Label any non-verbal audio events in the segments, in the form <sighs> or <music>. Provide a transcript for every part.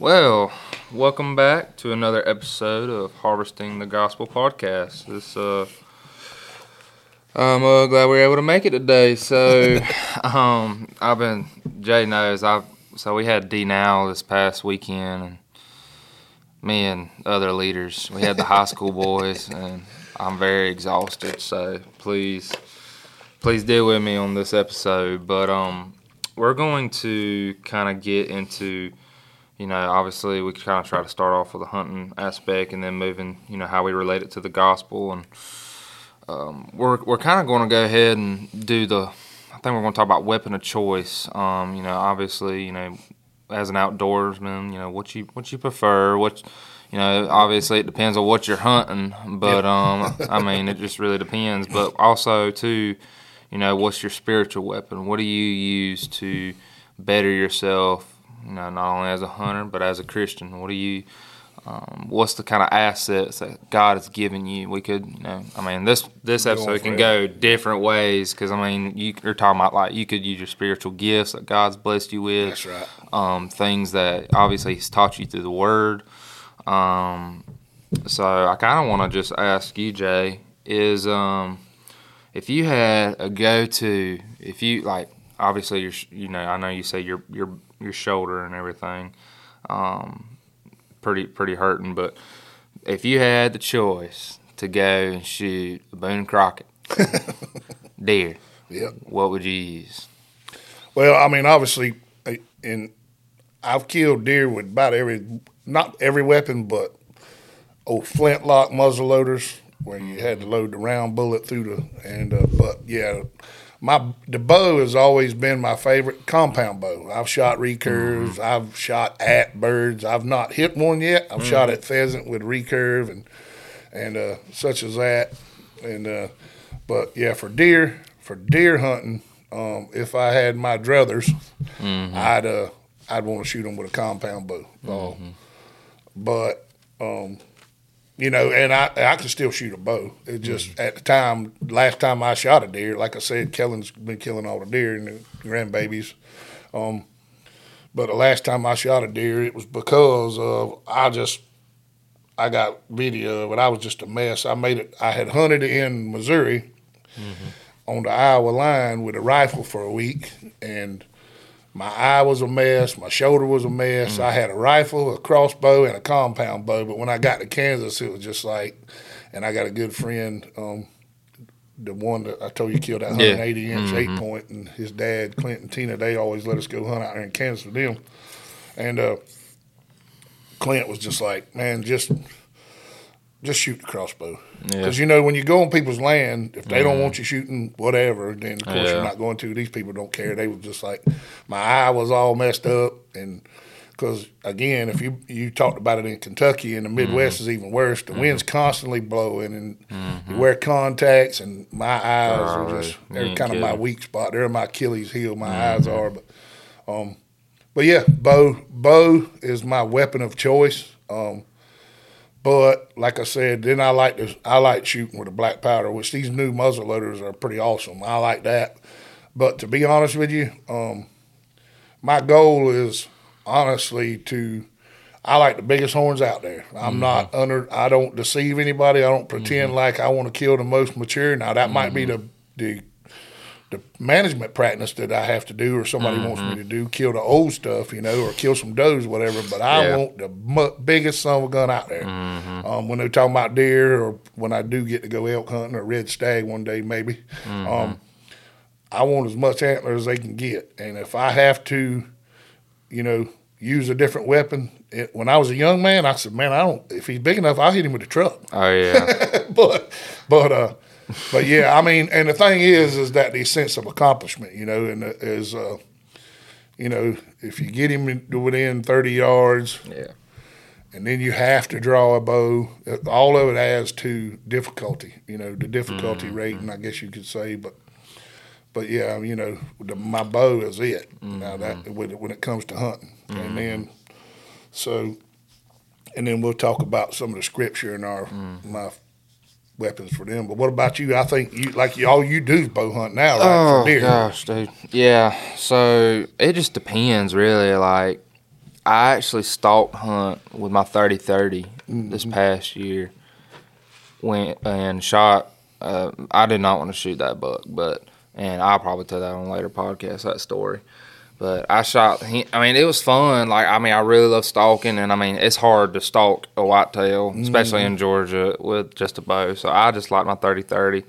Well, welcome back to another episode of Harvesting the Gospel podcast. This uh I'm uh, glad we were able to make it today. So, <laughs> um, I've been Jay knows I've so we had D now this past weekend, and me and other leaders. We had the high school <laughs> boys, and I'm very exhausted. So please, please deal with me on this episode. But um, we're going to kind of get into, you know, obviously we kind of try to start off with the hunting aspect, and then moving, you know, how we relate it to the gospel, and um, we're we're kind of going to go ahead and do the. I think we're going to talk about weapon of choice. Um, you know, obviously, you know, as an outdoorsman, you know, what you what you prefer, what you know, obviously it depends on what you're hunting, but um, I mean, it just really depends. But also too, you know, what's your spiritual weapon? What do you use to better yourself? You know, not only as a hunter but as a Christian. What do you um, what's the kind of assets that God has given you? We could, you know, I mean, this this episode can go different ways because I mean, you, are talking about like you could use your spiritual gifts that God's blessed you with. That's right. Um, things that obviously He's taught you through the Word. Um, so I kind of want to just ask you, Jay, is um, if you had a go-to, if you like, obviously you're, you know, I know you say your your your shoulder and everything. Um, pretty pretty hurting. But if you had the choice to go and shoot a Boone Crockett <laughs> deer, Yep. what would you use? Well, I mean, obviously, in I've killed deer with about every not every weapon, but old flintlock muzzle loaders where you had to load the round bullet through the and uh, but yeah my the bow has always been my favorite compound bow. I've shot recurves, mm-hmm. I've shot at birds. I've not hit one yet. I've mm-hmm. shot at pheasant with recurve and and uh, such as that. And uh, but yeah, for deer for deer hunting, um, if I had my druthers, mm-hmm. I'd uh, I'd want to shoot them with a compound bow. Mm-hmm. but um, you know, and I I can still shoot a bow. It just mm-hmm. at the time, last time I shot a deer, like I said, Kellen's been killing all the deer and the grandbabies. Um, but the last time I shot a deer, it was because of I just I got video of it. I was just a mess. I made it. I had hunted in Missouri mm-hmm. on the Iowa line with a rifle for a week, and my eye was a mess. My shoulder was a mess. Mm. I had a rifle, a crossbow, and a compound bow. But when I got to Kansas, it was just like, and I got a good friend, um, the one that I told you killed that 180 yeah. inch mm-hmm. eight point, and his dad, Clint and Tina, they always let us go hunt out there in Kansas with them. And uh, Clint was just like, man, just just shoot the crossbow. Because yeah. you know when you go on people's land, if they mm don't mm-hmm. want you shooting whatever, then of course yeah. you're not going to. These people don't care. They were just like my eye was all messed up, and because again, if you you talked about it in Kentucky and the Midwest mm is even worse. The mm wind's constantly blowing, and you wear contacts, and my eyes are just they're kind of my weak spot. They're my Achilles heel. My eyes are, but um, but yeah, bow bow is my weapon of choice. Um, but like I said, then I like to I like shooting with a black powder, which these new muzzle loaders are pretty awesome. I like that. But to be honest with you, um, my goal is honestly to I like the biggest horns out there. I'm mm-hmm. not under I don't deceive anybody. I don't pretend mm-hmm. like I want to kill the most mature. Now that mm-hmm. might be mm-hmm. the the the management practice that I have to do or somebody mm-hmm. wants me to do, kill the old stuff, you know, or kill some does, whatever. But I yeah. want the m- biggest son of a gun out there. Mm-hmm. Um, when they're talking about deer or when I do get to go elk hunting or red stag one day, maybe, mm-hmm. um, I want as much antler as they can get. And if I have to, you know, use a different weapon, it, when I was a young man, I said, man, I don't, if he's big enough, I'll hit him with a truck. Oh, yeah. <laughs> but, but, uh, but yeah, I mean, and the thing is, is that the sense of accomplishment, you know, and is, uh, you know, if you get him within thirty yards, yeah, and then you have to draw a bow, all of it adds to difficulty, you know, the difficulty mm-hmm. rating, I guess you could say, but. But yeah, you know, the, my bow is it. Mm-hmm. Now that when it, when it comes to hunting, mm-hmm. and then so, and then we'll talk about some of the scripture in our mm-hmm. my weapons for them. But what about you? I think you like you, all you do is bow hunt now, right? Oh gosh, dude. Yeah. So it just depends, really. Like I actually stalk hunt with my 30 30 this past year. Went and shot. Uh, I did not want to shoot that buck, but and I'll probably tell that on a later podcast that story. But I shot. he- I mean, it was fun. Like I mean, I really love stalking, and I mean, it's hard to stalk a whitetail, especially in mm. Georgia with just a bow. So I just like my 30 30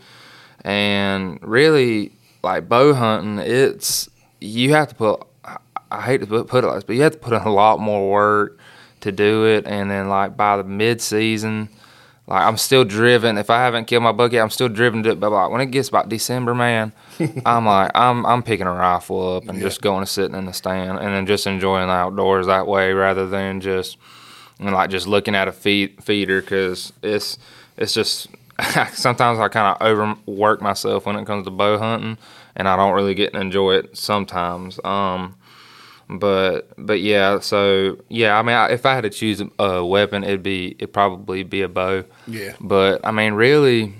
and really like bow hunting it's you have to put I- hate to put, put it like this but you have to put in a lot more work to do it and then like by the mid-season like i'm still driven if i haven't killed my buck yet i'm still driven to it but like when it gets about december man <laughs> i'm like i'm i'm picking a rifle up and Yeah. just going and sitting in the stand and then just enjoying the outdoors that way rather than just and like just looking at a feed, feeder because it's it's just <laughs> sometimes I kind of overwork myself when it comes to bow hunting, and I don't really get to enjoy it sometimes. Um, but but yeah, so yeah, I mean, I, if I had to choose a, weapon, it'd be it'd probably be a bow. Yeah. But I mean, really,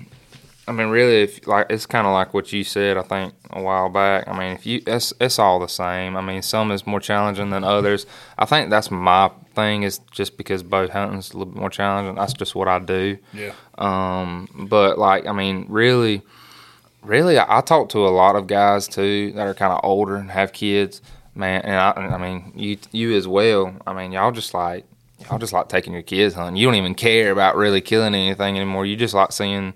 I mean, really, if like it's kind of like what you said, I think a while back. I mean, if you, it's it's all the same. I mean, some is more challenging than others. I think that's my thing is just because bow hunting's a little bit more challenging. That's just what I do. Yeah. Um, but like, I mean, really, really, I, I talk to a lot of guys too that are kind of older and have kids, man. And I, I mean, you you as well. I mean, y'all just like y'all just like taking your kids hunting. You don't even care about really killing anything anymore. You just like seeing,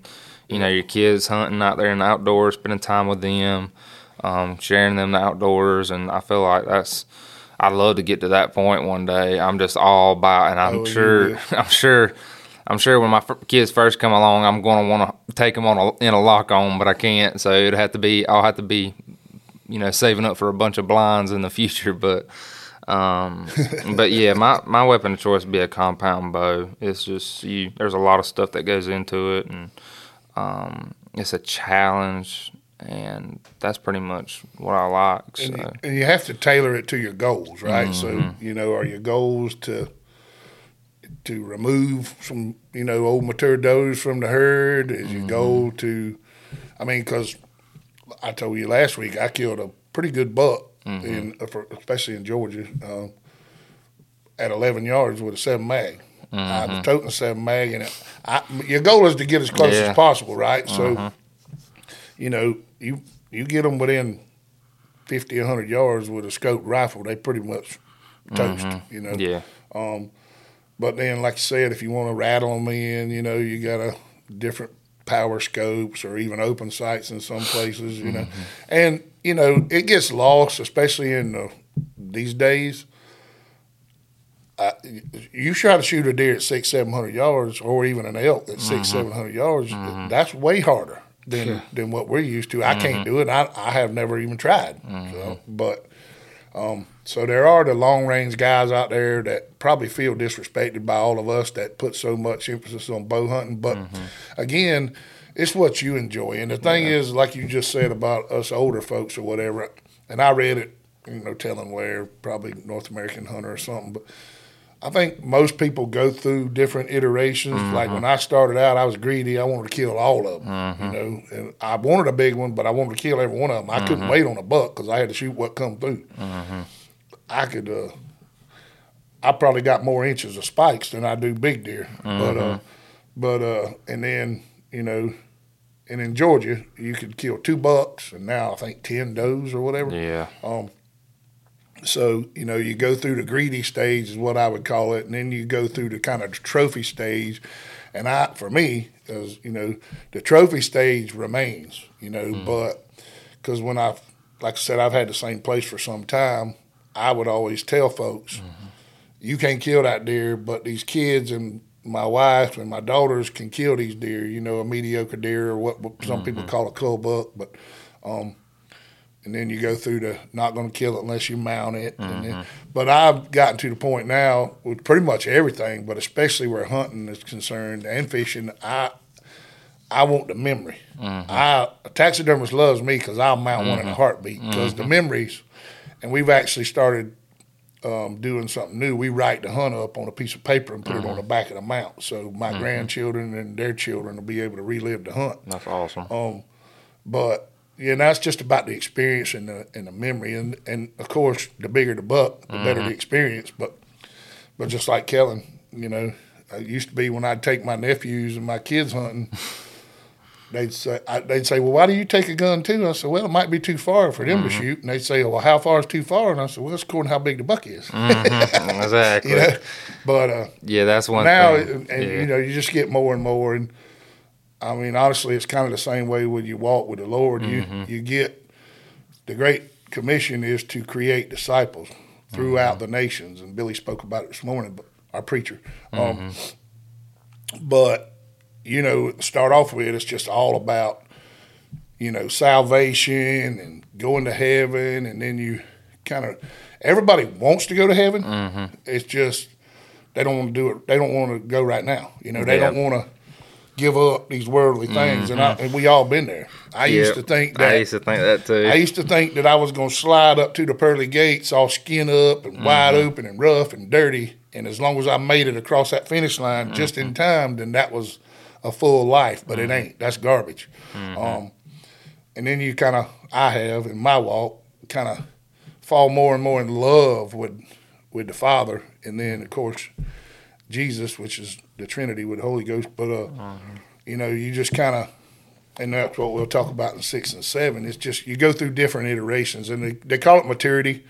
you know, your kids hunting out there in the outdoors, spending time with them, um, sharing them the outdoors, and I feel like that's. I'd love to get to that point one day. I'm just all about, and I'm Oh, sure, will. <laughs> I'm sure, I'm sure when my f- kids first come along, I'm going to want to take them on a, in a lock on, but I can't. So it'd have to be, I'll have to be, you know, saving up for a bunch of blinds in the <laughs> future. But, um, but yeah, my my weapon of choice would be a compound bow. It's just you. There's a lot of stuff that goes into it, and um, it's a challenge, and that's pretty much what I like. And, you, and you have to tailor it to your goals, right? So Mm-hmm. you know, are your goals to to remove some you know old mature does from the herd? Is Mm-hmm. your goal to? I mean, because I told you last week I killed a pretty good buck Mm-hmm. in, for, especially in Georgia, um, at 11 yards with a seven mag. I was toting a seven mag, and it, I, your goal is to get as close Mm-hmm. Yeah. as possible, right? So, you know, you you get them within 50, 100 yards with a scoped rifle, they pretty much toast, you know. yeah, But then, like I said, if you want to rattle them in, you know, you got a different power scopes or even open sights in some places, you know. And, you know, it gets lost, especially in the, these days. Uh, you try to shoot a deer at six, seven hundred yards, or even an elk at 6 seven hundred yards. That's way harder than than what we're used to. I can't do it. I I have never even tried. So, but um, so there are the long range guys out there that probably feel disrespected by all of us that put so much emphasis on bow hunting. But mm-hmm. again, it's what you enjoy. And the thing is, like you just said about us older folks or whatever, and I read it, you know, telling where probably North American Hunter or something, but. I think most people go through different iterations. Mm-hmm. Like when I started out, I was greedy. I wanted to kill all of them, you mm-hmm. know. And I wanted a big one, but I wanted to kill every one of them. I couldn't wait on a buck because I had to shoot what come through. I could. Uh, I probably got more inches of spikes than I do big deer, but uh, but uh, and then you know, and in Georgia you could kill two bucks, and now I think ten does or whatever. yeah, Um. So, you know, you go through the greedy stage is what I would call it, and then you go through the kind of trophy stage. And I, for me, is you know, the trophy stage remains, you know, but because when I, like I said, I've had the same place for some time, I would always tell folks, you can't kill that deer, but these kids and my wife and my daughters can kill these deer, you know, a mediocre deer or what, some people mm-hmm. call a cull buck, but um, and then you go through the not going to kill it unless you mount it. And then, mm-hmm. but I've gotten to the point now with pretty much everything, but especially where hunting is concerned and fishing. I I want the memory. Mm-hmm. I a taxidermist loves me because I'll mount one in a heartbeat because the memories. And we've actually started um, doing something new. We write the hunt up on a piece of paper and put it on the back of the mount, so my grandchildren and their children will be able to relive the hunt. that's awesome. Um, but yeah, that's just about the experience and the and the memory, and and of course, the bigger the buck, the better the experience. But but just like Kellen, you know, it used to be when I'd take my nephews and my kids hunting. They'd say, I, they'd say, well, why do you take a gun too? I said, well, it might be too far for them to shoot. And they'd say, well, how far is too far? And I said, well, it's according to how big the buck is. Mhm, <laughs> exactly. you know, but uh, Yeah, that's one now, thing. and, and, yeah. you know, you just get more and more. And I mean, honestly, it's kind of the same way when you walk with the Lord. You you get the Great Commission is to create disciples throughout the nations, and Billy spoke about it this morning. But our preacher, um, but you know, start off with it's just all about you know salvation and going to heaven, and then you kind of everybody wants to go to heaven. Mhm. It's just they don't want to do it. They don't want to go right now. You know, they Yeah. don't want to give up these worldly things. And, I, and we all been there. I used to think that I used to think that too. I used to think that I was going to slide up to the pearly gates all skin up and wide Mm-hmm. open and rough and dirty. And as long as I made it across that finish line just Mm-hmm. in time, then that was a full life. But it ain't. That's garbage. Mm-hmm. Um, and then you kind of, I have in my walk, kind of fall more and more in love with with the Father, and then of course Jesus, which is the Trinity with the Holy Ghost. But uh, you know, you just kind of and that's what we'll talk about in six and seven. It's just you go through different iterations, and they, they call it maturity,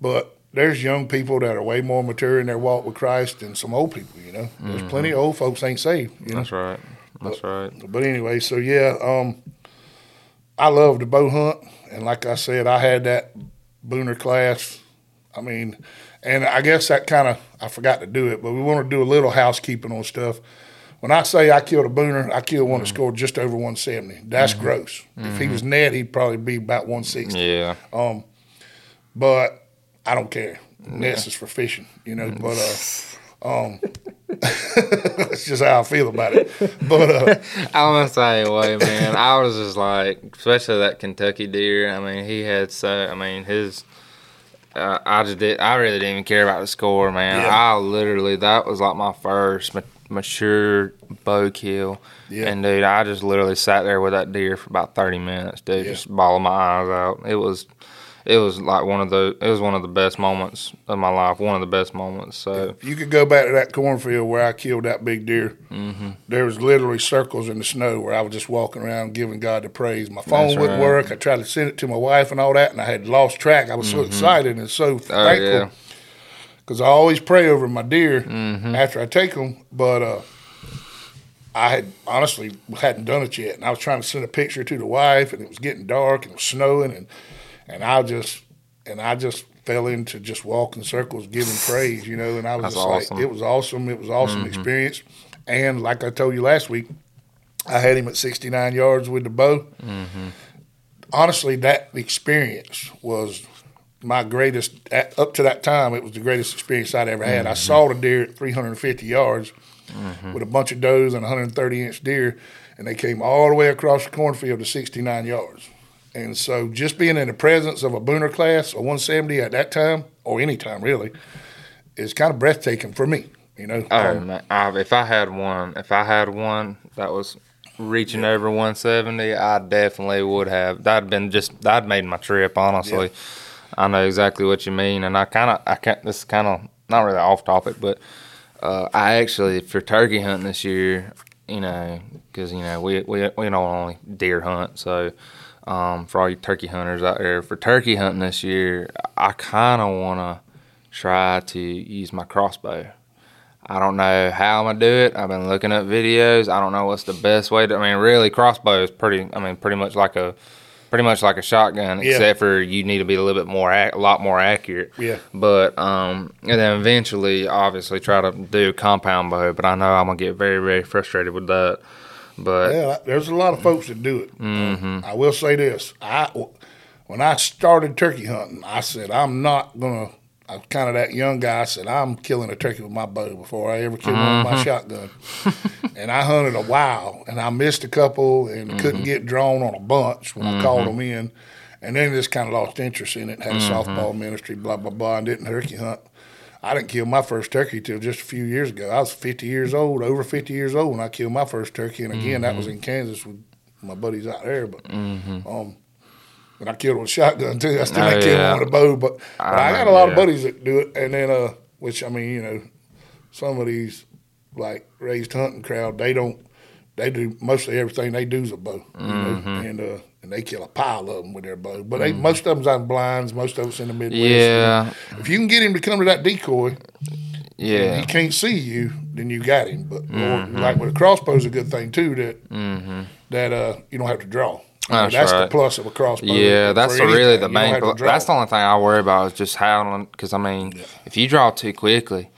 but there's young people that are way more mature in their walk with Christ than some old people. You know, there's plenty of old folks ain't saved. You know, That's right. That's right. but anyway, so yeah, um, I love the bow hunt, and like I said, I had that booner class. I mean, and I guess that kind of I forgot to do it, but we want to do a little housekeeping on stuff. When I say I killed a booner, I killed one that scored just over 170. That's gross. If he was net, he'd probably be about 160. Yeah. Um, but I don't care. Nets is for fishing, you know. But uh, <laughs> um, <laughs> that's just how I feel about it. But uh, <laughs> I'm the same way, man. I was just like, especially that Kentucky deer. I mean, he had so. I mean, his. Uh, I just did. I really didn't even care about the score, man. Yeah. I literally that was like my first ma- mature bow kill. Yeah. And dude, I just literally sat there with that deer for about thirty minutes, dude, Yeah. just bawling my eyes out. It was, it was like one of the. It was one of the best moments of my life. One of the best moments. So. If you could go back to that cornfield where I killed that big deer, Mm-hmm. there was literally circles in the snow where I was just walking around giving God the praise. My phone That's wouldn't right. work. I tried to send it to my wife and all that, and I had lost track. I was so excited and so Mm-hmm. Oh, yeah. thankful because I always pray over my deer Mm-hmm. after I take them, but uh, I had honestly hadn't done it yet, and I was trying to send a picture to the wife, and it was getting dark and it was snowing, and and I just and I just fell into just walking circles, giving praise, you know, and I was That's just awesome. like, it was awesome, it was awesome mm-hmm. experience, and like I told you last week, I had him at 69 yards with the bow. Mm-hmm. Honestly, that experience was my greatest at, up to that time. It was the greatest experience I'd ever had. I mm-hmm. saw the deer at 350 yards with a bunch of does and 130 inch deer, and they came all the way across the cornfield to 69 yards. And so, just being in the presence of a Booner class, a 170 at that time, or any time really, is kind of breathtaking for me. You know, Oh Um, man, I, if I had one, if I had one that was reaching over 170, I definitely would have. That'd been just that'd made my trip. Honestly, I know exactly what you mean, and I kind of I can't. This is kind of not really off topic, but uh, I actually for turkey hunting this year, you know, because you know we we we don't only deer hunt, so. Um, for all you turkey hunters out there, for turkey hunting this year, I kind of want to try to use my crossbow. I don't know how I'm gonna do it. I've been looking up videos. I don't know what's the best way to. I mean, really, crossbow is pretty. I mean, pretty much like a, pretty much like a shotgun, Yeah. except for you need to be a little bit more, a lot more accurate. Yeah. But um, and then eventually, obviously, try to do compound bow. But I know I'm gonna get very, very frustrated with that. But Yeah, there's a lot of folks that do it. Mm-hmm. I will say this: I when I started turkey hunting, I said I'm not gonna. I was kind of that young guy. I said I'm killing a turkey with my bow before I ever kill one with Mm-hmm. my shotgun. <laughs> and I hunted a while, and I missed a couple, and Mm-hmm. couldn't get drawn on a bunch when I called them in. And then just kind of lost interest in it. Had a Mm-hmm. softball ministry, blah blah blah, and didn't turkey hunt. I didn't kill my first turkey till just a few years ago. I was 50 years old, over 50 years old when I killed my first turkey, and again that was Mm-hmm. in Kansas with my buddies out there. But um, and I killed with a shotgun too. I still Oh, ain't killed yeah. one with a bow, but, but I, got a lot of buddies that do it, and then uh, which I mean, you know, some of these like raised hunting crowd, they don't. They do mostly everything they do is a bow, you know, and uh, and they kill a pile of them with their bow. But they, most of them's on blinds, most of it's in the Midwest. Yeah, If you can get him to come to that decoy, yeah, he can't see you, then you got him. But Mm-hmm. like with a crossbow's a good thing too that that uh you don't have to draw. You know, That's that's the plus of a crossbow. Yeah, that's the really the main. pl- That's the only thing I worry about is just how. Because I mean, if you draw too quickly,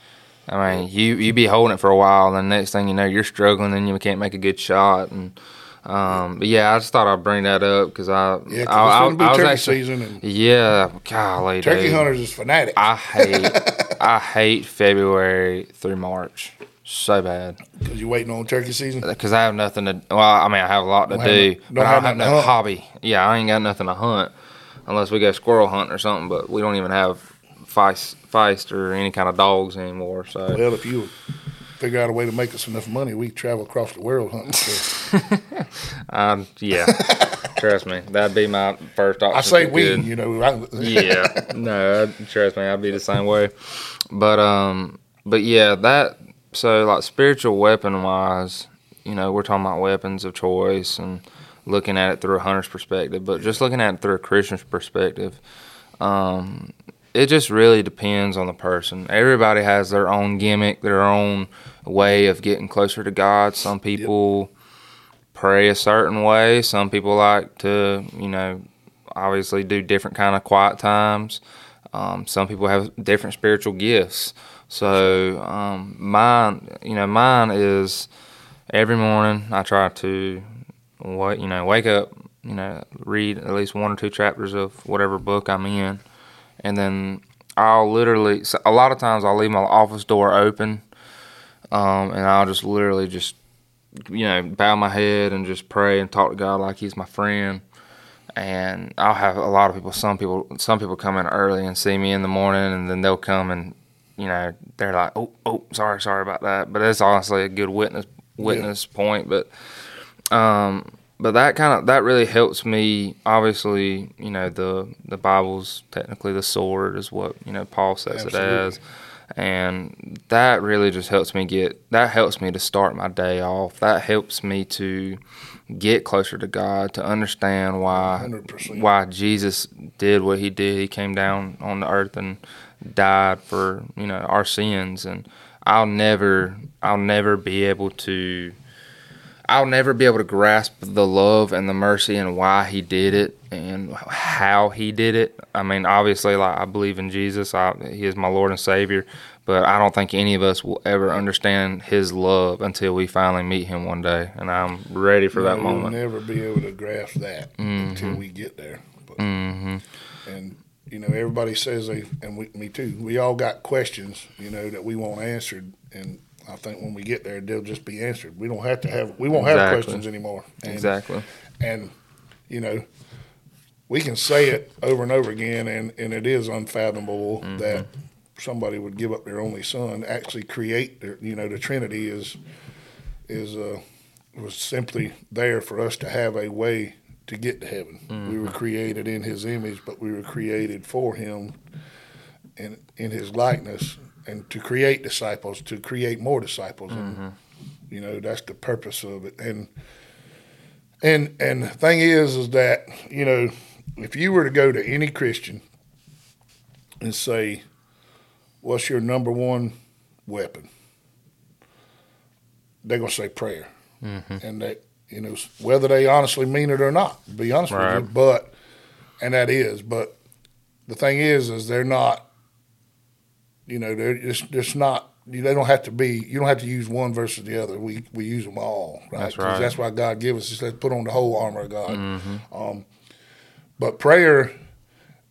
I mean, you you be holding it for a while, and the next thing you know, you're struggling, and you can't make a good shot. And um, but yeah, I just thought I'd bring that up because I, Yeah, 'cause I, I, it's be I was turkey actually, season, and yeah, golly, turkey dude. hunters is fanatic. I hate <laughs> I hate February through March so bad Because you're waiting on turkey season. because I have nothing to. Well, I mean, I have a lot to Don't do, no- but I don't have no hunt. hobby. Yeah, I ain't got nothing to hunt unless we go squirrel hunting or something. But we don't even have feist, feist or any kind of dogs anymore. So Well, if you figure out a way to make us enough money, we travel across the world hunting. So <laughs> um, yeah, trust me, that'd be my first option. I say we, could. you know. I, <laughs> yeah, no, trust me, I'd be the same way. But um, but yeah, that so like spiritual weapon wise, you know, we're talking about weapons of choice and looking at it through a hunter's perspective, but just looking at it through a Christian's perspective, um, it just really depends on the person. Everybody has their own gimmick, their own way of getting closer to God. Some people pray a certain way. Some people like to, you know, obviously do different kind of quiet times. Um, some people have different spiritual gifts. So um, mine, you know, mine is every morning I try to, what you know, wake up, you know, read at least one or two chapters of whatever book I'm in, and then I'll literally. A lot of times I'll leave my office door open, um, and I'll just literally just, you know, bow my head and just pray and talk to God like He's my friend and I'll have a lot of people. Some people, some people come in early and see me in the morning, and then they'll come and, you know, they're like, "Oh, oh, sorry, sorry about that." But it's honestly a good witness witness point. But, um, but that kind of that really helps me. Obviously, you know, the the Bible's technically the sword is what you know Paul says Absolutely. it as. And that really just helps me get that helps me to start my day off. That helps me to get closer to God, to understand why 100%. why Jesus did what he did. He came down on the earth and died for, you know, our sins and I'll never I'll never be able to I'll never be able to grasp the love and the mercy and why he did it and how he did it. I mean, obviously, like I believe in Jesus. I, he is my Lord and Savior. But I don't think any of us will ever understand His love until we finally meet Him one day. And I'm ready for that moment. we'll never be able to grasp that until we get there. But, hmm And you know, everybody says they, and we, me too. We all got questions, you know, that we want answered, and I think when we get there, they'll just be answered. We don't have to have, we won't have questions anymore. And, Exactly. And you know, we can say it over and over again, and and it is unfathomable Mm-hmm. that somebody would give up their only son. Actually, create their, you know, the Trinity is is uh, was simply there for us to have a way to get to heaven. We Mm-hmm. were created in His image, but we were created for Him, and in His likeness, and to create disciples, to create more disciples, Mm-hmm. and you know that's the purpose of it. And and and the thing is, is that you know, if you were to go to any Christian and say, "What's your number one weapon?" They're gonna say prayer, and that you know whether they honestly mean it or not. To be honest with you, but and that is, but the thing is, is they're not. You know, they're just just not. They don't have to be. You don't have to use one versus the other. We we use them all, right? That's right. That's why God gives us. Said, "Put on the whole armor of God." Mm-hmm. Um, but prayer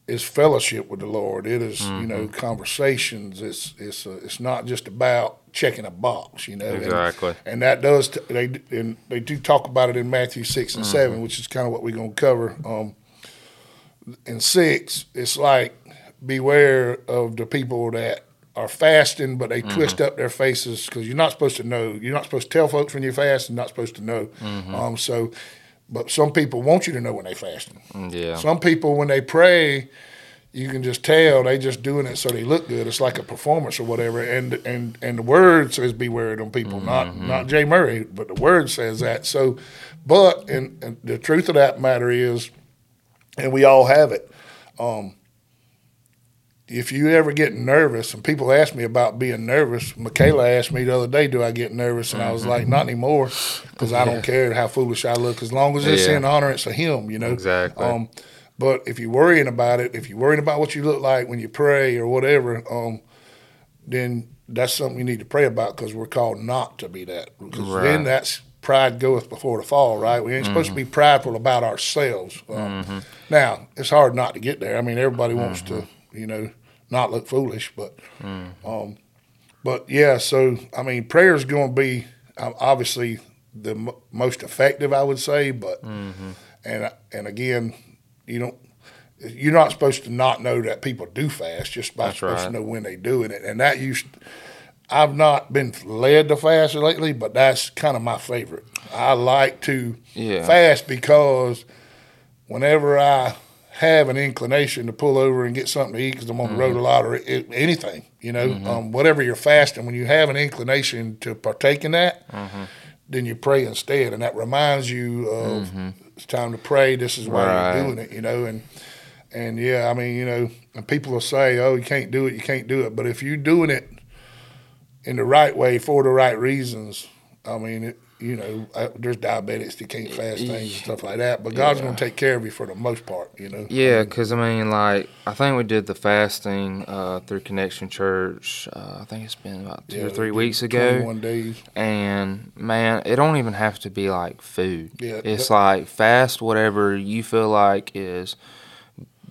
is fellowship with the Lord. It is, you Mm-hmm. know conversations. It's it's uh, it's not just about checking a box. You know, And- Exactly. And, that does t- they and they do talk about it in Matthew six and Mm-hmm. seven, which is kind of what we're going to cover. Um, in six, it's like beware of the people that are fasting, but they twist up their faces because you're not supposed to know. You're not supposed to tell folks when you're fasting. Not supposed to know. Um, so, but some people want you to know when they fasting. Mm, Yeah. Some people, when they pray, you can just tell they just doing it so they look good. It's like a performance or whatever. And and and the word says beware of them people, not not Jay Murray, but the word says that. So, but and, and the truth of that matter is, and we all have it. Um, if you ever get nervous, and people ask me about being nervous, Michaela asked me the other day, "Do I get nervous?" And I was like, "Not anymore, because I don't care how foolish I look, as long as it's Yeah. in honorance of Him." You know, Exactly. Um, but if you're worrying about it, if you're worrying about what you look like when you pray or whatever, um, then that's something you need to pray about because we're called not to be that. Because Right. then that's pride goeth before the fall, right? We ain't supposed to be prideful about ourselves. Um, Now it's hard not to get there. I mean, everybody wants to, you know, not look foolish, but, um, but yeah. So I mean, prayer is going to be uh, obviously the m- most effective, I would say, but and and again, you don't. You're not supposed to not know that people do fast, just by That's supposed right. to know when they doing it, and that used. I've not been led to fast lately, but that's kind of my favorite. I like to Yeah. fast because whenever I have an inclination to pull over and get something to eat because I'm on the road a mm-hmm. lot or it, anything, you know, mm-hmm. um, whatever you're fasting, when you have an inclination to partake in that, mm-hmm. then you pray instead, and that reminds you of it's time to pray. This is why Right. you're doing it, you know, and and yeah, I mean, you know, and people will say, "Oh, you can't do it, you can't do it," but if you're doing it in the right way for the right reasons, I mean, it, you know, there's diabetics that can't fast things and stuff like that, but God's going to take care of you for the most part, you know. Yeah, because I mean, like, I think we did the fasting uh, through Connection Church. Uh, I think it's been about two Yeah, or three weeks ago. 21 days. And man, it don't even have to be like food. Yeah, it's that- like fast whatever you feel like is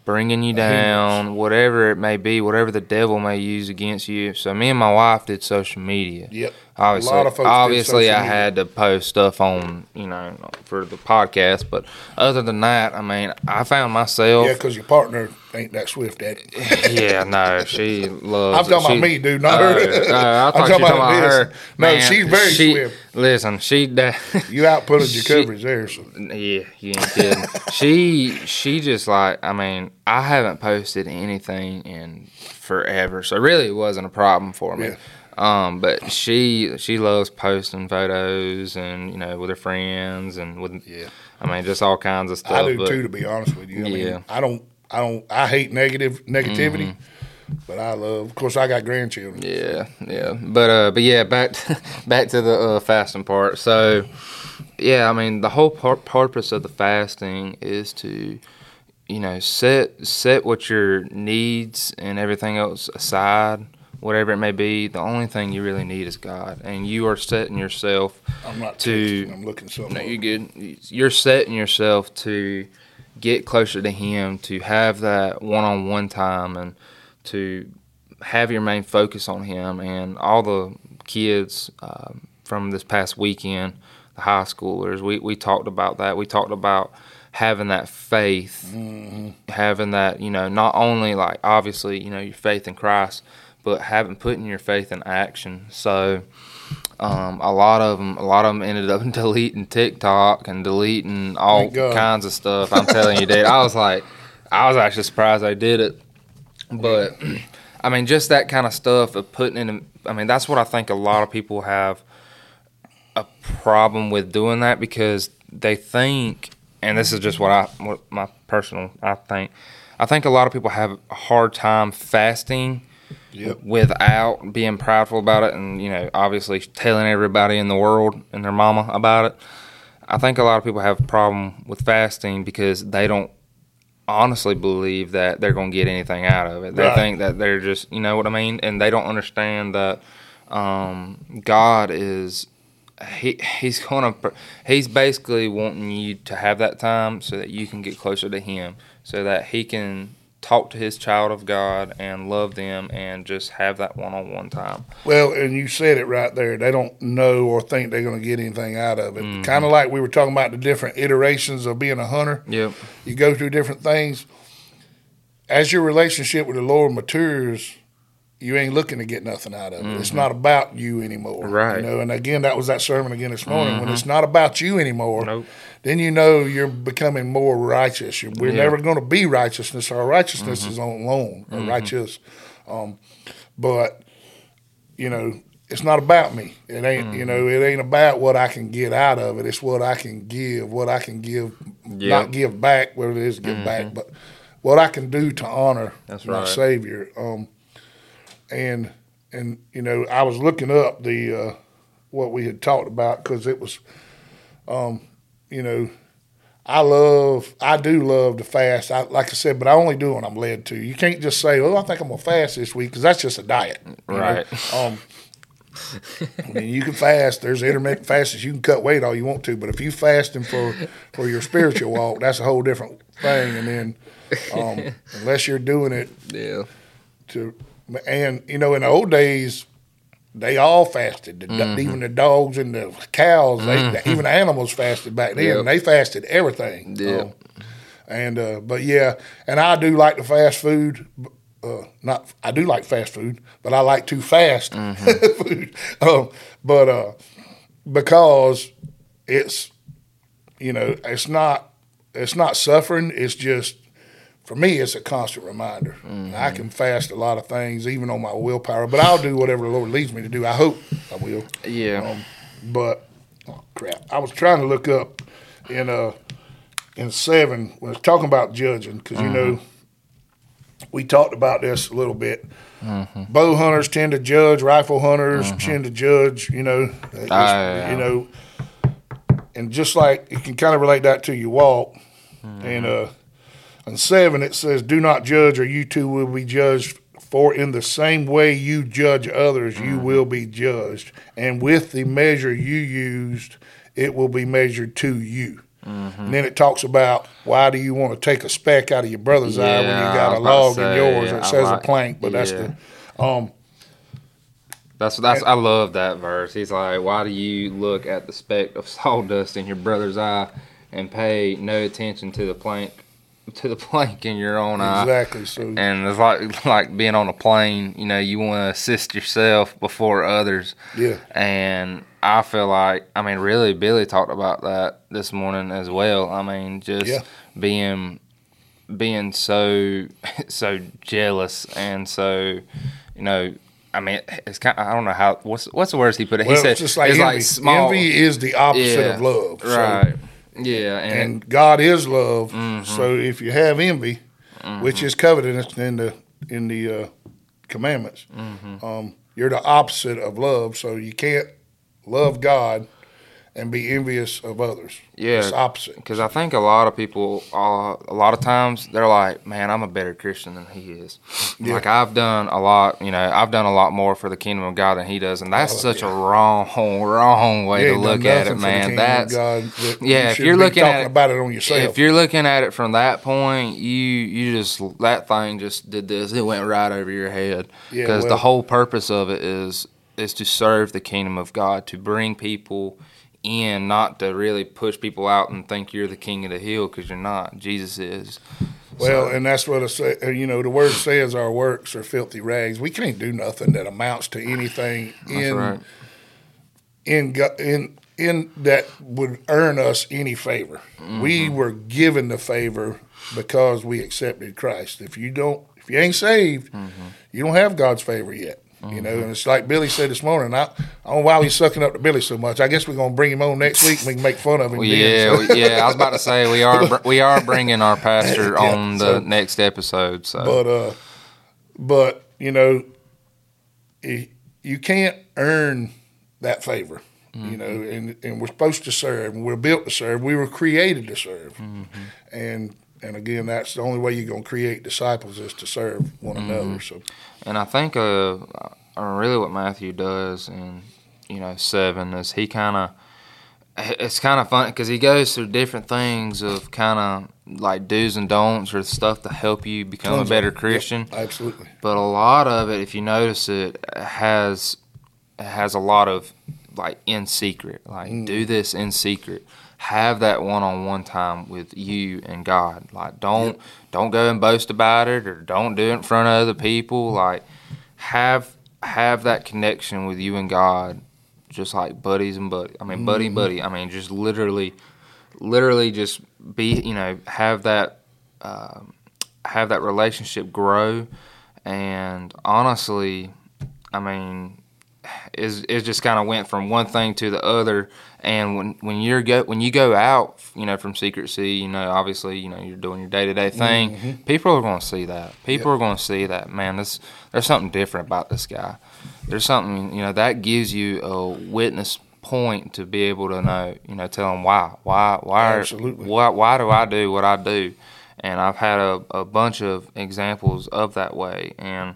bringing you down, whatever it may be, whatever the devil may use against you. So me and my wife did social media. Yep. Obviously, lot of folks obviously, I had to post stuff on, you know, for the podcast. But other than that, I mean, I found myself. Yeah, because your partner ain't that swift at it. <laughs> yeah, no, she loves. I'm talking she- about me, dude, not Oh, her. oh, oh I <laughs> I'm thought you talking about about her. No, she's very she, swift. Listen, she. <laughs> da- You outputted your She- coverage there, so. Yeah, you ain't kidding. she she just like I mean, I haven't posted anything in forever, so really it wasn't a problem for me. Yeah. Um, but she she loves posting photos and you know with her friends and with Yeah. I mean just all kinds of stuff. I do but, too, to be honest with you. I Yeah. mean, I don't, I don't, I hate negative negativity, Mm-hmm. but I love. Of course, I got grandchildren. Yeah, yeah, but uh, but yeah, back <laughs> back to the uh, fasting part. So, yeah, I mean, the whole pur- purpose of the fasting is to, you know, set set what your needs and everything else aside, whatever it may be. The only thing you really need is God, and you are setting yourself. I'm not To- texting. I'm looking something. No, you good. You're setting yourself to get closer to Him, to have that one-on-one time, and to have your main focus on Him. And all the kids um, from this past weekend, the high schoolers, we we talked about that. We talked about having that faith, having that you know not only like obviously you know your faith in Christ, but having putting your faith in action. So. Um, a lot of them, a lot of them ended up <laughs> deleting TikTok and deleting all kinds of stuff. I'm telling you, dude. I was like, I was actually surprised they did it. But I mean, just that kind of stuff of putting in. I mean, that's what I think a lot of people have a problem with doing that because they think, and this is just what I, what my personal, I think. I think a lot of people have a hard time fasting Yep. without being prideful about it and you know obviously telling everybody in the world and their mama about it i think a lot of people have a problem with fasting because they don't honestly believe that they're going to get anything out of it they Right. think that they're just you know what i mean and they don't understand that um, god is he he's gonna he's basically wanting you to have that time so that you can get closer to him so that he can talk to his child of God and love them and just have that one on one time. Well, and you said it right there. They don't know or think they're going to get anything out of it. Mm-hmm. Kind of like we were talking about the different iterations of being a hunter. Yep. You go through different things. As your relationship with the Lord matures, you ain't looking to get nothing out of it. It's not about you anymore. Mm-hmm. Right. Mm-hmm. You know, and again, that was that sermon again this morning. When it's not about you anymore, Nope. Then you know you're becoming more righteous. We're Yeah. Mm-hmm. never going to be righteousness. Our righteousness is on loan, or righteous. Um, but you know, it's not about me. It ain't. You know, it ain't about what I can get out of it. It's what I can give. What I can give, Yeah. not give back. What it is, give back, but what I can do to honor That's my right. Savior. Um, and and you know, I was looking up the uh, what we had talked about because it was, um, you know, I love, I do love to fast. I, like I said, but I only do when I'm led to. You can't just say, "Well, I think I'm gonna fast this week," because that's just a diet. Right. Um, I mean, you can fast. There's intermittent fasts. You can cut weight all you want to, but if you fasting for for your spiritual walk, that's a whole different thing. And then, um, unless you're doing it Yeah. to and you know in the old days they all fasted the, Mm-hmm. even the dogs and the cows they, even the animals fasted back then Yep. they fasted everything Yeah. Um, and uh, but yeah and i do like the fast food uh, not i do like fast food but i like too fast <laughs> Mm-hmm. food um, but uh, because it's you know it's not it's not suffering it's just for me, it's a constant reminder. I can fast a lot of things, even on my willpower, but I'll do whatever the Lord leads me to do. I hope I will. Yeah. Um, but oh, crap, I was trying to look up in uh in seven when it's talking about judging because you know we talked about this a little bit. Bow hunters tend to judge, rifle hunters tend to judge. You know, It's- yeah. you know, and just like you can kind of relate that to your walk. And uh, and seven it says, "Do not judge, or you too will be judged." For in the same way you judge others, you will be judged, and with the measure you used, it will be measured to you. And then it talks about why do you want to take a speck out of your brother's eye when you got a log say, in yours, I it says like- a plank, but that's the um That's that's I love that verse. He's like, why do you look at the speck of <laughs> sawdust in your brother's eye and pay no attention to the plank to the <laughs> plank in your own eye? exactly. So And it's like <laughs> like being on a plane. You know, you want to assist yourself before others. yeah, And I feel like, I mean, really, Billy talked about that this morning as well. I mean, just Yeah. being being so <laughs> so jealous and so, you know, I mean, it's kind. Of, I don't know how. What's what's the words he put it? well, he said it's just like it's envy. like small. envy is the opposite Yeah, of love. So- right? Yeah, and, and God is love. Mm-hmm. So if you have envy, which is covetousness in the in the uh, commandments, Mm-hmm. um, you're the opposite of love. So you can't love God and be envious of others. Yeah. it's opposite. Because I think a lot of people, uh, a lot of times, they're like, "Man, I'm a better Christian than he is." Yeah. Like I've done a lot, you know, I've done a lot more for the kingdom of God than he does, and that's Oh, such yeah. a wrong, wrong way to look at it, man. That's God that yeah, You if you're looking at it- about it on yourself. if you're looking at it from that point, you you just that thing just did this. It went right over your head Yeah, because well- the whole purpose of it is is to serve the kingdom of God, to bring people in, not to really push people out and think you're the king of the hill because you're not. Jesus is. Well, So- and that's what I say. uh, You know, the word says our works are filthy rags. We can't do nothing that amounts to anything <sighs> in right. in in in that would earn us any favor. We Mm-hmm. were given the favor because we accepted Christ. If you don't, if you ain't saved, Mm-hmm. you don't have God's favor yet. You mm-hmm. know, and it's like Billy said this morning. I, I don't know why he's sucking up to Billy so much. I guess we're gonna bring him on next week. and We can make fun of him. Well, then, yeah, so. yeah. I was about to say we are we are bringing our pastor <laughs> Yeah, on the so- next episode. So but uh, but you know, you can't earn that favor. You know, mm-hmm. and and we're supposed to serve, and we're built to serve. We were created to serve, mm-hmm. and and again, that's the only way you're going to create disciples is to serve one another. So And I think uh, really what Matthew does in you know seven is he kind of it's kind of fun because he goes through different things of kind of like do's and don'ts or stuff to help you become Tons a better it. Yep, Christian. absolutely, But a lot of it, if you notice it, has has a lot of like in secret. Like Mm. do this in secret. Have that one on one time with you and God. Like don't don't go and boast about it or don't do it in front of other people. Like have have that connection with you and God, just like buddies and buddy. I mean buddy Mm-hmm. buddy. I mean just literally literally just be, you know, have that, uh, have that relationship grow. And honestly, I mean, is it just kind of went from one thing to the other. And when when you're go when you go out, you know, from secrecy, you know, obviously, you know, you're doing your day to day thing. Mm-hmm. People are going to see that. People are going to see that. Man, this there's something different about this guy. There's something, you know, that gives you a witness point to be able to know, you know, tell them why, why, why, Absolutely. why, why do I do what I do? And I've had a, a bunch of examples of that way. And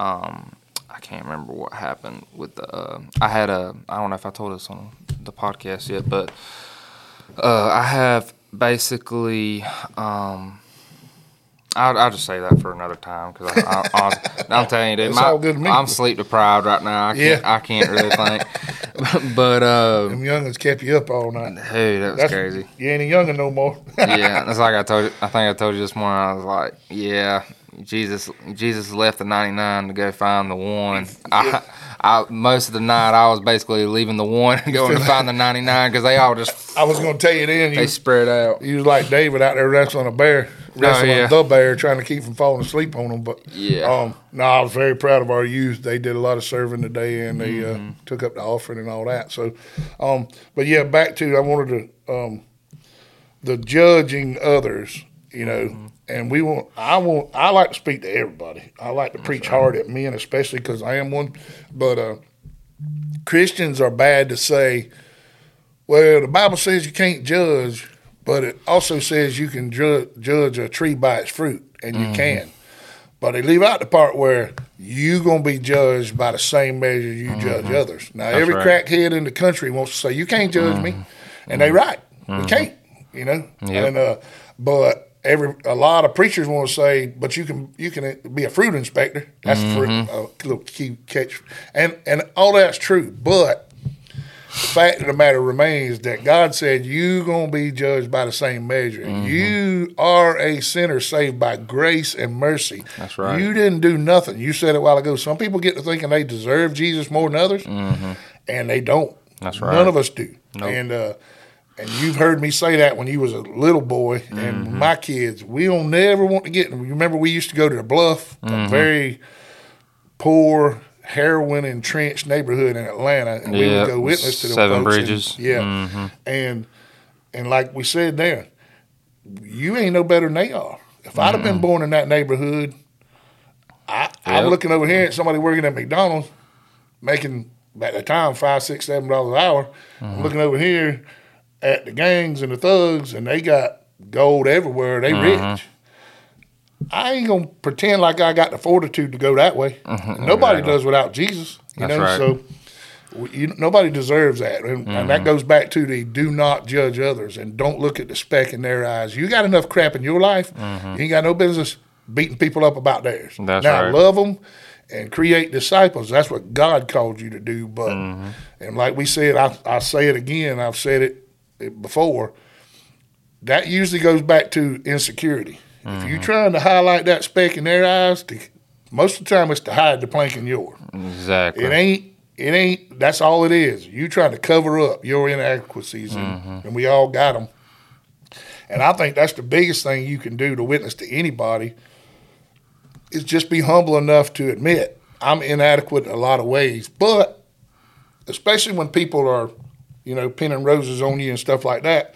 um, can't remember what happened with the. Uh, I had a. I don't know if I told this on the podcast yet, but uh, I have basically. Um, I'll, I'll just say that for another time because I, I, I'm telling you, dude, my- good. I'm sleep deprived right now. I can't. Yeah. I can't really think. <laughs> but uh, Them youngins kept you up all night. dude, that was That's crazy. You ain't a youngin no more. yeah, that's like I told you. I think I told you this morning. I was like, yeah, Jesus, Jesus left the ninety nine to go find the one. I, I most of the night I was basically leaving the one and going to find the ninety nine because they all just I was gonna tell you then. they You, spread out. you was like David out there wrestling a bear, wrestling Oh, yeah. the bear, trying to keep from falling asleep on him. But Yeah. um, no, I was very proud of our youth. They did a lot of serving today, and they Mm-hmm. uh, took up the offering and all that. So, um, but yeah, back to I wanted to um, the judging others. You know, Mm-hmm. And we want. I want. I like to speak to everybody. I like to preach hard at men, especially because I am one. But uh, Christians are bad to say. Well, the Bible says you can't judge, but it also says you can ju- judge a tree by its fruit, and Mm-hmm. you can. But they leave out the part where you're gonna be judged by the same measure you judge others. Now, every Mm-hmm. right. crackhead in the country wants to say you can't judge me, and they right. We can't, you know. Mm-hmm. Yep. And uh, but every a lot of preachers want to say, but you can you can be a fruit inspector. That's Mm-hmm. a little key catch, and and all that's true, but the fact of the matter remains that God said you're gonna be judged by the same measure. Mm-hmm. You are a sinner saved by grace and mercy. That's right. You didn't do nothing. You said it a while ago. Some people get to thinking they deserve Jesus more than others, and they don't. Mm-hmm. That's right. None of us do. Nope. And uh, and you've heard me say that when you was a little boy, Mm-hmm. and my kids, we don't never want to get. You remember we used to go to the Bluff, a Mm-hmm. very poor heroin entrenched neighborhood in Atlanta, and we would go witness to the Seven folks and- Bridges. yeah, Mm-hmm. and and like we said there, you ain't no better than they are. If I'd have been born in that neighborhood, I, I'm looking over here at somebody working at McDonald's making at the time five, six, seven dollars an hour. I'm looking over here at the gangs and the thugs, and they got gold everywhere. They mm-hmm. rich. I ain't gonna pretend like I got the fortitude to go that way. Mm-hmm. Mm-hmm. Nobody Exactly. does without Jesus, you That's know. right. So you, nobody deserves that, and, and that goes back to the do not judge others and don't look at the speck in their eyes. You got enough crap in your life, you ain't got no business beating people up about theirs. That's now right. love them and create disciples. That's what God called you to do. But and like we said, I I say it again. I've said it before. That usually goes back to insecurity. If you're mm-hmm. trying to highlight that speck in their eyes, to, most of the time it's to hide the plank in yours. Exactly. It ain't. It ain't. That's all it is. You trying to cover up your inadequacies, and, mm-hmm. and we all got them. And I think that's the biggest thing you can do to witness to anybody is just be humble enough to admit I'm inadequate in a lot of ways. But especially when people are, you know, pinning roses on you and stuff like that,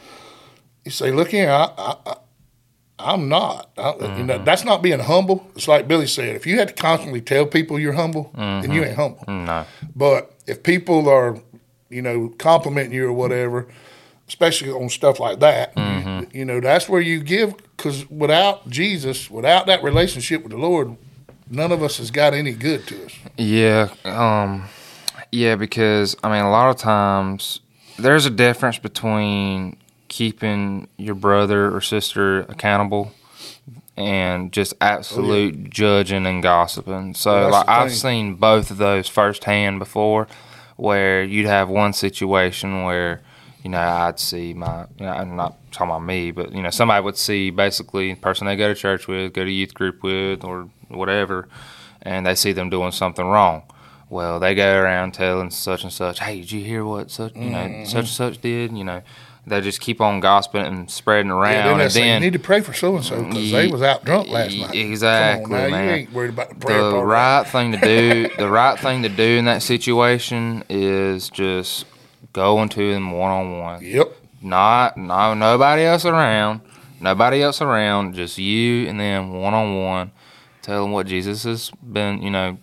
you say, "Look here, I, I, I'm not. I, you know, mm-hmm. that's not being humble. It's like Billy said. If you had to constantly tell people you're humble, then you mm-hmm. ain't humble. Mm, no. But if people are, you know, complimenting you or whatever, especially on stuff like that, you, you know, that's where you give. Because without Jesus, without that relationship with the Lord, none of us has got any good to us. Yeah, um, yeah, because I mean, a lot of times there's a difference between keeping your brother or sister accountable and just absolute judging and gossiping. So, Well, like, I've seen both of those firsthand before, where you'd have one situation where. You know, I'd see my. You know, I'm not talking about me, but you know, somebody would see basically the person they go to church with, go to youth group with, or whatever, and they see them doing something wrong. Well, they go around telling such and such, "Hey, did you hear what such you know mm-hmm. such and such did?" You know, they just keep on gossiping and spreading Yeah, around, they and then you need to pray for so and so because they was out drunk last night. exactly, on man. You ain't worried about the prayer the right thing to do <laughs> the right thing to do in that situation is just going to them one on one Yep. not no nobody else around nobody else around just you and them one on one tell them what jesus has been you know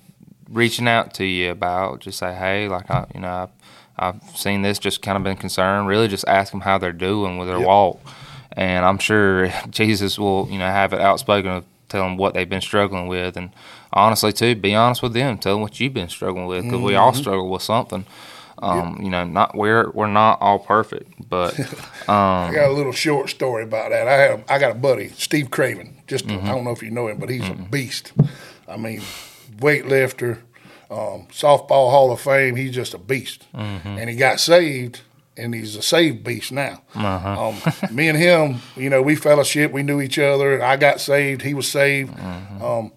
reaching out to you about just say hey like i you know i've, I've seen this just kind of been concerned really just ask them how they're doing with their Yep. walk and i'm sure <laughs> jesus will you know have it outspoken of tell them what they've been struggling with and honestly too be honest with them tell them what you've been struggling with because we all struggle with something um, you know not we're we're not all perfect but <laughs> I got a little short story about that. I have I got a buddy, Steve Craven. Just Mm-hmm. I don't know if you know him, but he's a beast. I mean, weightlifter, um, softball Hall of Fame. He's just a beast. Mm-hmm. And he got saved, and he's a saved beast now. Uh-huh. Um, me and him, you know, we fellowship. We knew each other. I got saved. He was saved. Mm-hmm. Um,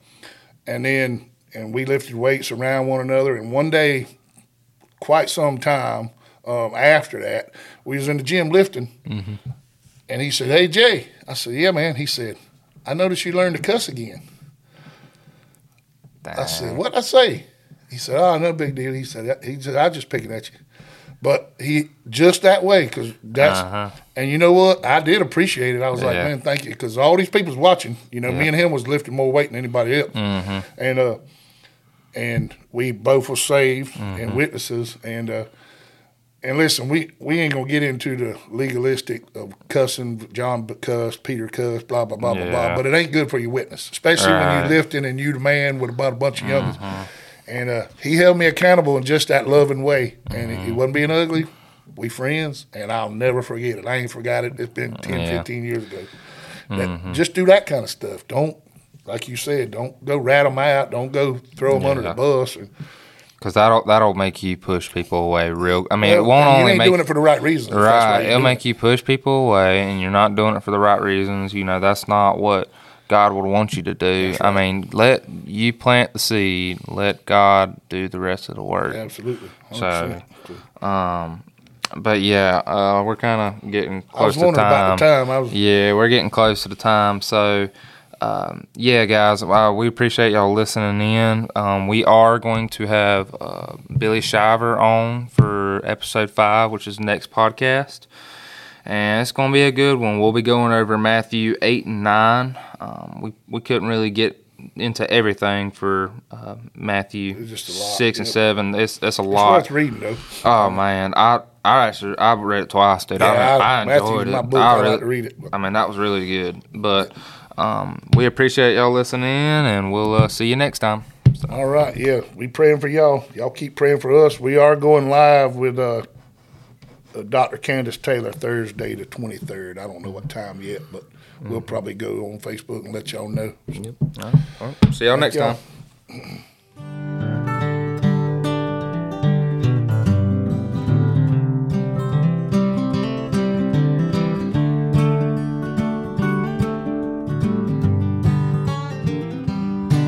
and then and we lifted weights around one another. And one day, quite some time um, after that, we was in the gym lifting, and he said, "Hey Jay," I said, "Yeah, man." He said, "I noticed you learned to cuss again." I said, "What I say?" He said, "Oh, no big deal." He said, "He said I just picking at you." But he just that way because that's Uh-huh. and you know what I did appreciate it. I was like, man, thank you because all these people's watching. You know, me and him was lifting more weight than anybody else, Mm-hmm. and uh, and we both were saved Mm-hmm. and witnesses. And uh, and listen, we we ain't gonna get into the legalistic of cussing. John cussed, Peter cussed, blah blah blah blah Yeah. blah. But it ain't good for your witness, especially when you're lifting and you the man with about a bunch of youngins. Mm-hmm. And uh, he held me accountable in just that loving way, and Mm-hmm. wasn't being ugly. We friends, and I'll never forget it. I ain't forgot it. It's been 10, Yeah. 15 years ago. That, Mm-hmm. Just do that kind of stuff. Don't, like you said, don't go rat them out. Don't go throw them under the bus. And, because that'll that'll make you push people away real. I mean, it won't only ain't make doing it for the right reasons. if that's why right. It'll make you push people away, and you're not doing it for the right reasons. You know, that's not what God would want you to do. I mean, let you plant the seed. Let God do the rest of the work. it. Absolutely. So, 100%. Um, but yeah, uh, we're kind of getting close to time. about the time. I was Yeah, we're getting close to the time. So, um, yeah, guys, uh, we appreciate y'all listening in. Um, we are going to have uh, Billy Shiver on for episode five, which is next podcast. And it's going to be a good one. We'll be going over Matthew 8 and 9. Um, we, we couldn't really get into everything for uh, Matthew 6 and yep. 7. It's, it's a it's lot. reading though. Oh man, I I actually I read it twice, dude. Yeah, I, I- I enjoyed it. I, like really- to read it. I mean, that was really good. But um, we appreciate y'all listening, and we'll uh, see you next time. All right, yeah, we praying for y'all. Y'all keep praying for us. We are going live with uh, uh, Dr. Candace Taylor Thursday the twenty third. I don't know what time yet, but we'll probably go on Facebook and let y'all know. All right. All right. See y'all next y'all. time. <clears throat>